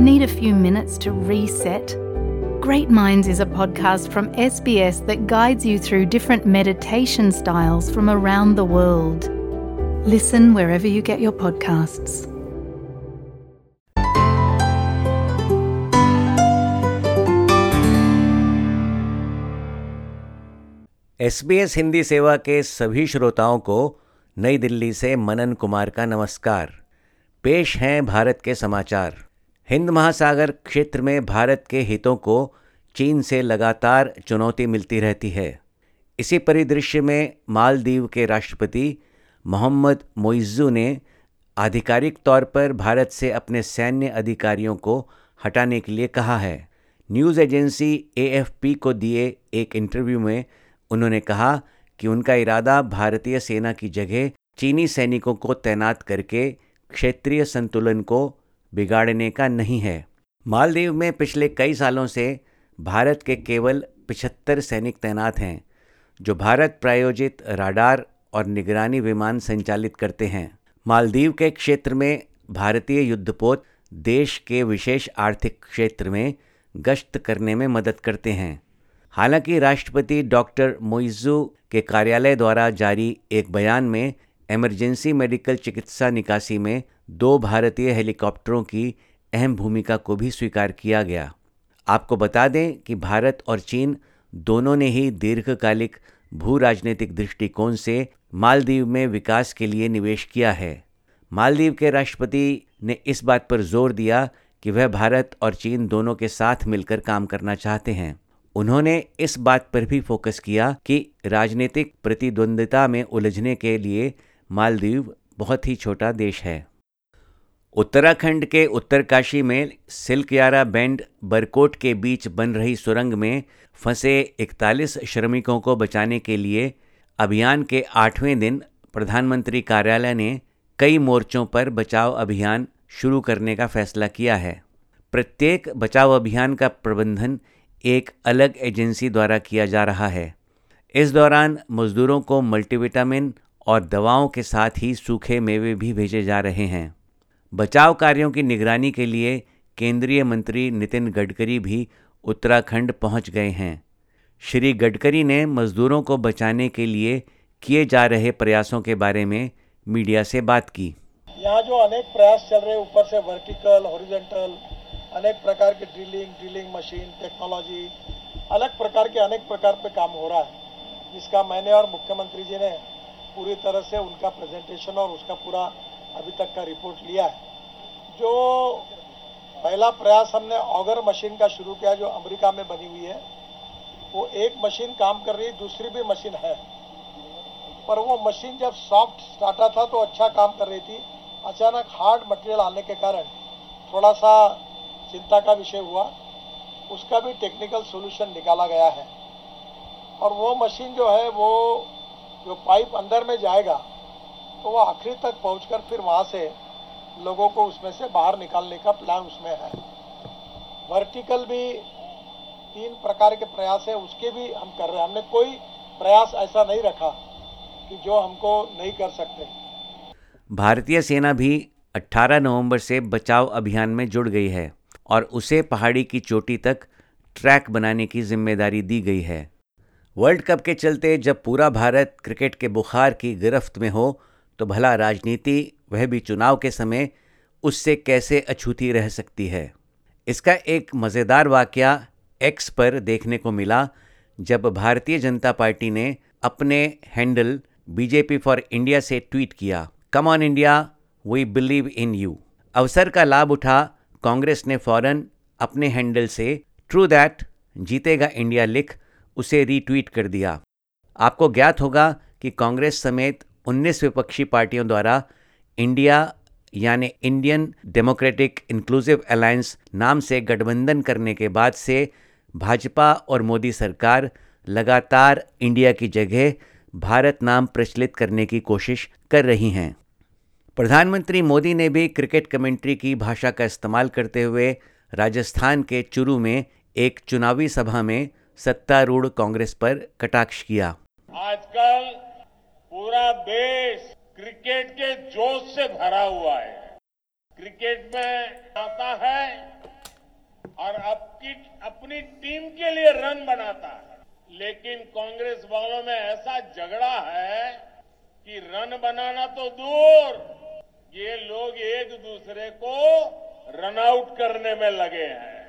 Need a few minutes to reset? Great Minds is a podcast from SBS that guides you through different meditation styles from around the world. Listen wherever you get your podcasts. S Hindi सेवा के सभी श्रोताओं को नई दिल्ली से मनन कुमार का नमस्कार पेश हैं भारत के समाचार हिंद महासागर क्षेत्र में भारत के हितों को चीन से लगातार चुनौती मिलती रहती है। इसी परिदृश्य में मालदीव के राष्ट्रपति मोहम्मद मोइज़ू ने आधिकारिक तौर पर भारत से अपने सैन्य अधिकारियों को हटाने के लिए कहा है। न्यूज़ एजेंसी एएफपी को दिए एक इंटरव्यू में उन्होंने कहा कि उनका इरादा भारतीय सेना की जगह चीनी सैनिकों को तैनात करके क्षेत्रीय संतुलन को बिगाड़ने का नहीं है। मालदीव में पिछले कई सालों से भारत के केवल पिछहत्तर सैनिक तैनात हैं, जो भारत प्रायोजित राडार और निगरानी विमान संचालित करते हैं। मालदीव के क्षेत्र में भारतीय युद्धपोत देश के विशेष आर्थिक क्षेत्र में गश्त करने में मदद करते हैं। हालाँकि राष्ट्रपति डॉक्टर मोइजू के कार्यालय द्वारा जारी एक बयान में इमरजेंसी मेडिकल चिकित्सा निकासी में दो भारतीय हेलीकॉप्टरों की अहम भूमिका को भी स्वीकार किया गया। आपको बता दें कि भारत और चीन दोनों ने ही दीर्घकालिक भू राजनीतिक दृष्टिकोण से मालदीव में विकास के लिए निवेश किया है। मालदीव के राष्ट्रपति ने इस बात पर ज़ोर दिया कि वह भारत और चीन दोनों के साथ मिलकर काम करना चाहते हैं। उन्होंने इस बात पर भी फोकस किया कि राजनीतिक प्रतिद्वंदिता में उलझने के लिए मालदीव बहुत ही छोटा देश है। उत्तराखंड के उत्तरकाशी में सिल्कयारा बैंड बरकोट के बीच बन रही सुरंग में फंसे 41 श्रमिकों को बचाने के लिए अभियान के आठवें दिन प्रधानमंत्री कार्यालय ने कई मोर्चों पर बचाव अभियान शुरू करने का फैसला किया है। प्रत्येक बचाव अभियान का प्रबंधन एक अलग एजेंसी द्वारा किया जा रहा है। इस दौरान मजदूरों को मल्टीविटामिन और दवाओं के साथ ही सूखे मेवे भी भेजे जा रहे हैं। बचाव कार्यों की निगरानी के लिए केंद्रीय मंत्री नितिन गडकरी भी उत्तराखंड पहुँच गए हैं। श्री गडकरी ने मजदूरों को बचाने के लिए किए जा रहे प्रयासों के बारे में मीडिया से बात की। यहाँ जो अनेक प्रयास चल रहे ऊपर से वर्टिकल हॉरिजेंटल अनेक प्रकार के ड्रिलिंग ड्रिलिंग मशीन, टेक्नोलॉजी, अलग प्रकार के अनेक प्रकार पे काम हो रहा है, जिसका मैंने और मुख्यमंत्री जी ने पूरी तरह से उनका प्रेजेंटेशन और उसका पूरा अभी तक का रिपोर्ट लिया है। जो पहला प्रयास हमने ऑगर मशीन का शुरू किया जो अमेरिका में बनी हुई है, वो एक मशीन काम कर रही है दूसरी भी मशीन है। पर वो मशीन जब सॉफ्ट स्टार्टा था तो अच्छा काम कर रही थी। अचानक हार्ड मटेरियल आने के कारण थोड़ा सा चिंता का विषय हुआ। उसका भी टेक्निकल सोल्यूशन निकाला गया है। और वो मशीन जो है, वो जो पाइप अंदर में जाएगा तो वो आखिरी तक पहुंचकर फिर वहाँ से लोगों को उसमें से बाहर निकालने का प्लान उसमें है। वर्टिकल भी तीन प्रकार के प्रयास है, उसके भी हम कर रहे हैं। हमने कोई प्रयास ऐसा नहीं रखा कि जो हमको नहीं कर सकते। भारतीय सेना भी 18 नवंबर से बचाव अभियान में जुड़ गई है और उसे पहाड़ी की चोटी तक ट्रैक बनाने की ज़िम्मेदारी दी गई है। वर्ल्ड कप के चलते जब पूरा भारत क्रिकेट के बुखार की गिरफ्त में हो तो भला राजनीति वह भी चुनाव के समय उससे कैसे अछूती रह सकती है? इसका एक मज़ेदार वाक़ एक्स पर देखने को मिला, जब भारतीय जनता पार्टी ने अपने हैंडल बीजेपी फॉर इंडिया से ट्वीट किया, come on India, we believe in you. अवसर का लाभ उठा, कांग्रेस ने फ़ौरन अपने हैंडल से, ट्रू दैट, जीतेगा इंडिया लिख उसे रीट्वीट कर दिया। आपको ज्ञात होगा कि कांग्रेस समेत 19 विपक्षी पार्टियों द्वारा इंडिया, यानी इंडियन डेमोक्रेटिक इंक्लूसिव अलायंस नाम से गठबंधन करने के बाद से भाजपा और मोदी सरकार लगातार इंडिया की जगह भारत नाम प्रचलित करने की कोशिश कर रही हैं। प्रधानमंत्री मोदी ने भी क्रिकेट कमेंट्री की भाषा का इस्तेमाल करते हुए राजस्थान के चुरू में एक चुनावी सभा में सत्तारूढ़ कांग्रेस पर कटाक्ष किया। आजकल पूरा देश क्रिकेट के जोश से भरा हुआ है। क्रिकेट में आता है और अपनी अपनी टीम के लिए रन बनाता है। लेकिन कांग्रेस वालों में ऐसा झगड़ा है कि रन बनाना तो दूर, ये लोग एक दूसरे को रन आउट करने में लगे हैं।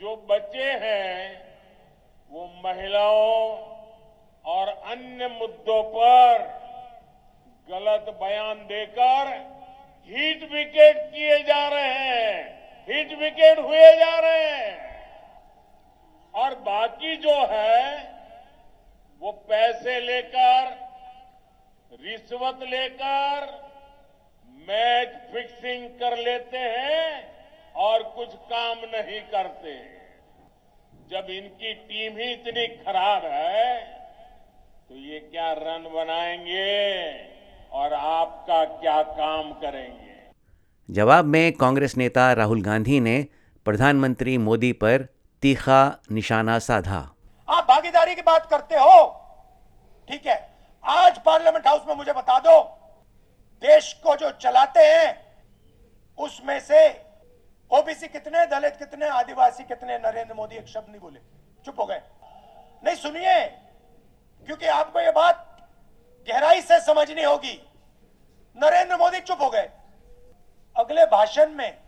जो बच्चे हैं वो महिलाओं और अन्य मुद्दों पर गलत बयान देकर हिट विकेट किए जा रहे हैं। हिट विकेट हुए जा रहे हैं। और बाकी जो है, वो पैसे लेकर, रिश्वत लेकर मैच फिक्सिंग कर लेते हैं और कुछ काम नहीं करते। जब इनकी टीम ही इतनी खराब है तो ये क्या रन बनाएँगे और आपका क्या काम करेंगे? जवाब में कांग्रेस नेता राहुल गांधी ने प्रधानमंत्री मोदी पर तीखा निशाना साधा। आप भागीदारी की बात करते हो ठीक है आज पार्लियामेंट हाउस में मुझे बता दो देश को जो चलाते हैं उसमें से ओबीसी कितने दलित कितने आदिवासी कितने नरेंद्र मोदी, एक शब्द नहीं बोले। चुप हो गए। नहीं, सुनिए, क्योंकि आपको यह बात गहराई से समझनी होगी। नरेंद्र मोदी चुप हो गए। अगले भाषण में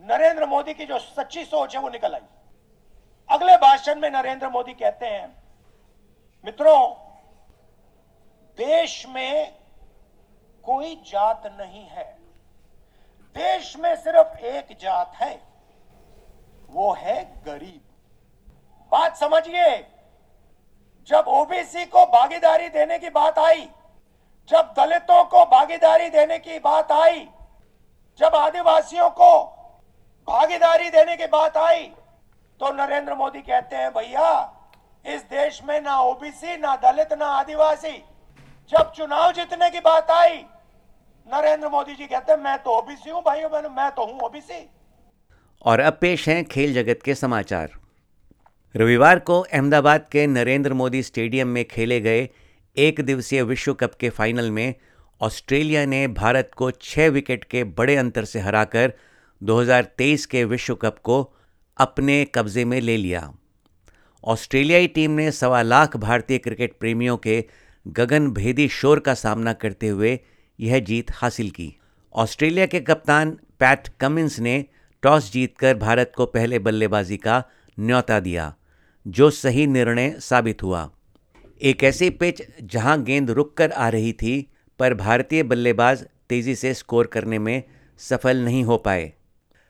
नरेंद्र मोदी की जो सच्ची सोच है, वो निकल आई। अगले भाषण में नरेंद्र मोदी कहते हैं, मित्रों, देश में कोई जात नहीं है। देश में सिर्फ़ एक जात है। वो है गरीब। बात समझिए, जब ओबीसी को भागीदारी देने की बात आई, जब दलितों को भागीदारी देने की बात आई, जब आदिवासियों को भागीदारी देने की बात आई तो नरेंद्र मोदी कहते हैं, भैया, इस देश में ना ओबीसी, ना दलित, ना आदिवासी। जब चुनाव जीतने की बात आई, नरेंद्र मोदी जी कहते हैं, मैं तो ओबीसी हूँ, भाइयों बहनों, मैं तो हूँ ओबीसी। और अब पेश हैं खेल जगत के समाचार। रविवार को अहमदाबाद के नरेंद्र मोदी स्टेडियम में खेले गए एक दिवसीय विश्व कप के फाइनल में ऑस्ट्रेलिया ने भारत को छः विकेट के बड़े अंतर से हराकर 2023 के विश्व कप को अपने कब्जे में ले लिया। ऑस्ट्रेलियाई टीम ने सवा लाख भारतीय क्रिकेट प्रेमियों के गगन भेदी शोर का सामना करते हुए यह जीत हासिल की। ऑस्ट्रेलिया के कप्तान पैट कमिंस ने टॉस जीतकर भारत को पहले बल्लेबाजी का न्योता दिया, जो सही निर्णय साबित हुआ। एक ऐसी पिच जहाँ गेंद रुककर आ रही थी, पर भारतीय बल्लेबाज तेज़ी से स्कोर करने में सफल नहीं हो पाए।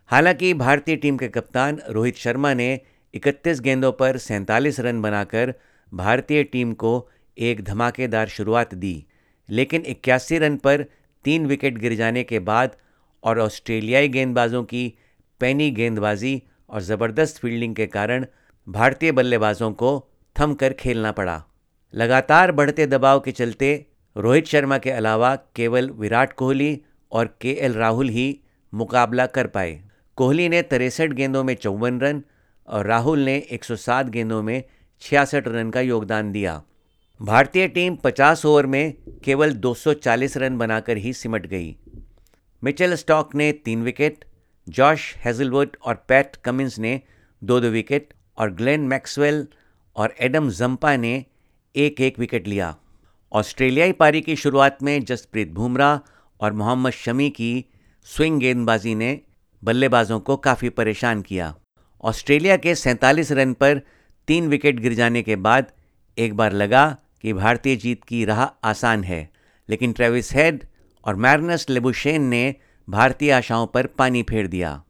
हालाँकि भारतीय टीम के कप्तान रोहित शर्मा ने 31 गेंदों पर सैंतालीस रन बनाकर भारतीय टीम को एक धमाकेदार शुरुआत दी, लेकिन इक्यासी रन पर तीन विकेट गिर जाने के बाद और ऑस्ट्रेलियाई गेंदबाजों की पैनी गेंदबाजी और ज़बरदस्त फील्डिंग के कारण भारतीय बल्लेबाजों को थम कर खेलना पड़ा। लगातार बढ़ते दबाव के चलते रोहित शर्मा के अलावा केवल विराट कोहली और के एल राहुल ही मुकाबला कर पाए। कोहली ने तिरसठ गेंदों में चौवन रन और राहुल ने 107 गेंदों में छियासठ रन का योगदान दिया। भारतीय टीम 50 ओवर में केवल 240 रन बनाकर ही सिमट गई। मिचेल स्टॉक ने तीन विकेट जॉश हेजलवुड और पैट कमिंस ने दो दो विकेट और ग्लेन मैक्सवेल और एडम जंपा ने एक एक विकेट लिया। ऑस्ट्रेलियाई पारी की शुरुआत में जसप्रीत बुमराह और मोहम्मद शमी की स्विंग गेंदबाजी ने बल्लेबाजों को काफ़ी परेशान किया। ऑस्ट्रेलिया के सैंतालीस रन पर तीन विकेट गिर जाने के बाद एक बार लगा कि भारतीय जीत की राह आसान है, लेकिन ट्रेविस हेड और मैरनस लेबुशेन ने भारतीय आशाओं पर पानी फेर दिया।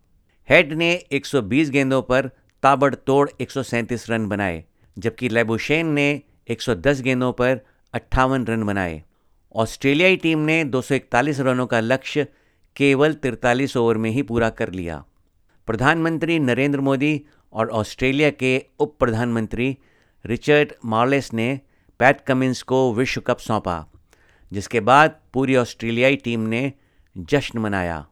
हेड ने 120 गेंदों पर ताबड़तोड़ 137 रन बनाए, जबकि लेबुशेन ने 110 गेंदों पर अट्ठावन रन बनाए। ऑस्ट्रेलियाई टीम ने 241 रनों का लक्ष्य केवल तिरतालीस ओवर में ही पूरा कर लिया। प्रधानमंत्री नरेंद्र मोदी और ऑस्ट्रेलिया के उप प्रधानमंत्री रिचर्ड मार्लेस ने पैट कमिंस को विश्व कप सौंपा, जिसके बाद पूरी ऑस्ट्रेलियाई टीम ने जश्न मनाया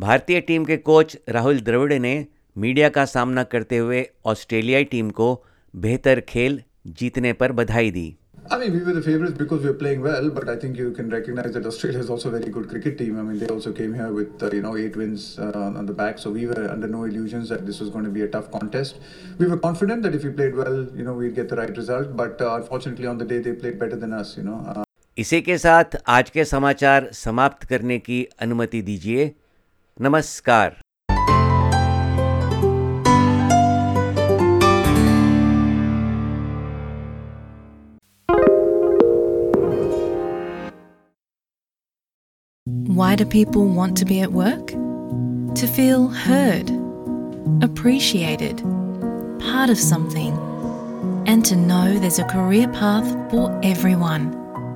भारतीय टीम के कोच राहुल द्रविड़ ने मीडिया का सामना करते हुए ऑस्ट्रेलियाई टीम को बेहतर खेल जीतने पर बधाई दी I mean, we were the favourites because we were playing well, but I think you can recognize that Australia is also a very good cricket team. I mean, they also came here with uh, you know eight wins uh, on the back, so we were under no illusions that this was going to be a tough contest. We were confident that if we played well, you know, we'd get the right result. But uh, unfortunately, on the day they played better than us. You know. Uh, इसी के साथ आज के समाचार समाप्त करने की अनुमति दीजिए नमस्कार Why do people want to be at work? To feel heard, appreciated, part of something, and to know there's a career path for everyone.